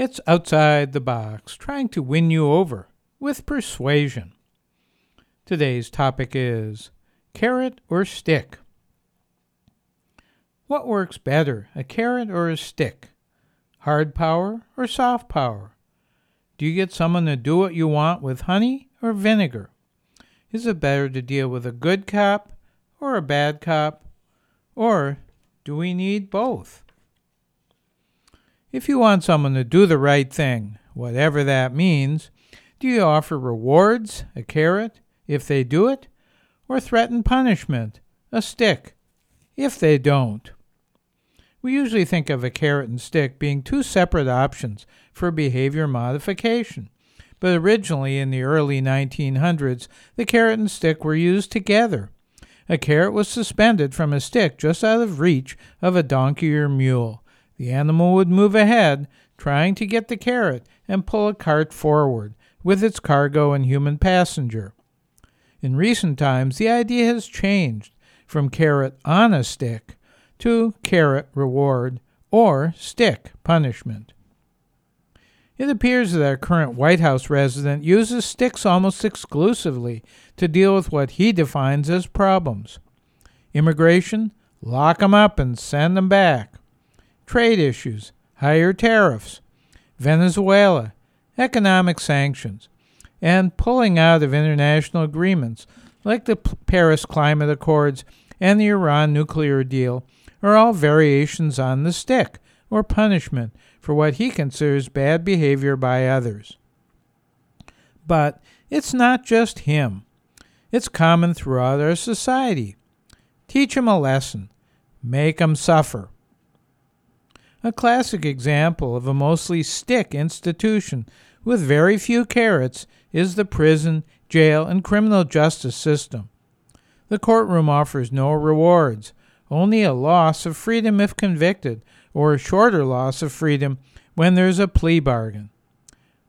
It's outside the box, trying to win you over with persuasion. Today's topic is carrot or stick. What works better, a carrot or a stick? Hard power or soft power? Do you get someone to do what you want with honey or vinegar? Is it better to deal with a good cop or a bad cop? Or do we need both? If you want someone to do the right thing, whatever that means, do you offer rewards, a carrot, if they do it, or threaten punishment, a stick, if they don't? We usually think of a carrot and stick being two separate options for behavior modification. But originally, in the early 1900s, the carrot and stick were used together. A carrot was suspended from a stick just out of reach of a donkey or mule. The animal would move ahead, trying to get the carrot and pull a cart forward with its cargo and human passenger. In recent times, the idea has changed from carrot on a stick to carrot reward or stick punishment. It appears that our current White House resident uses sticks almost exclusively to deal with what he defines as problems. Immigration, lock 'em up and send 'em back. Trade issues, higher tariffs. Venezuela, economic sanctions. And pulling out of international agreements like the Paris Climate Accords and the Iran nuclear deal are all variations on the stick, or punishment, for what he considers bad behavior by others. But it's not just him. It's common throughout our society. Teach him a lesson. Make him suffer. A classic example of a mostly stick institution with very few carrots is the prison, jail, and criminal justice system. The courtroom offers no rewards, only a loss of freedom if convicted, or a shorter loss of freedom when there's a plea bargain.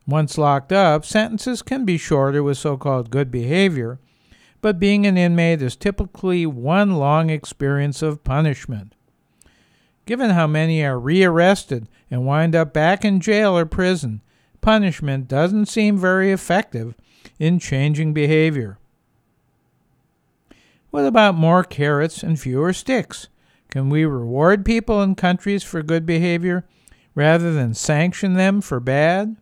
Once locked up, sentences can be shorter with so called good behavior, but being an inmate is typically one long experience of punishment. Given how many are rearrested and wind up back in jail or prison, punishment doesn't seem very effective in changing behavior. What about more carrots and fewer sticks? Can we reward people in countries for good behavior rather than sanction them for bad?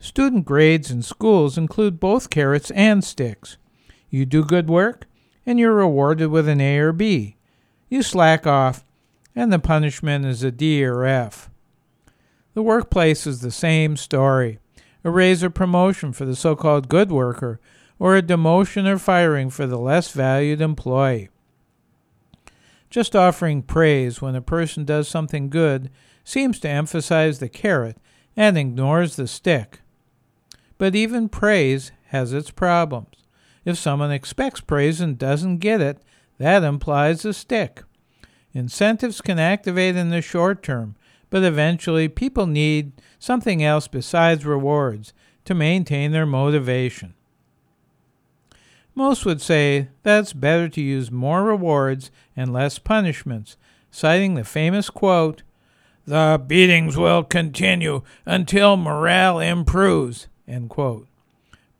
Student grades in schools include both carrots and sticks. You do good work, and you're rewarded with an A or B. You slack off, and the punishment is a D or F. The workplace is the same story a raise or promotion for the so called good worker or a demotion or firing for the less valued employee. Just offering praise when a person does something good seems to emphasize the carrot and ignores the stick. But even praise has its problems. If someone expects praise and doesn't get it, that implies a stick. Incentives can activate in the short term, but eventually people need something else besides rewards to maintain their motivation. Most would say that it's better to use more rewards and less punishments, citing the famous quote, The beatings will continue until morale improves. End quote.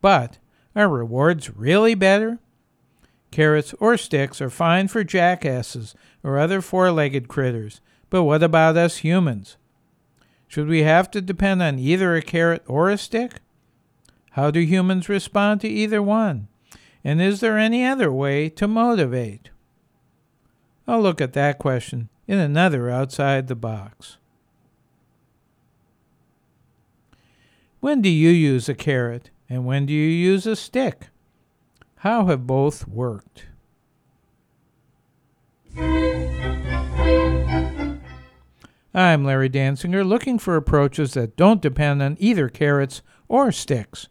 But are rewards really better? Carrots or sticks are fine for jackasses or other four legged critters, but what about us humans? Should we have to depend on either a carrot or a stick? How do humans respond to either one? And is there any other way to motivate? I'll look at that question in another outside the box. When do you use a carrot and when do you use a stick? How have both worked? I'm Larry Dansinger, looking for approaches that don't depend on either carrots or sticks.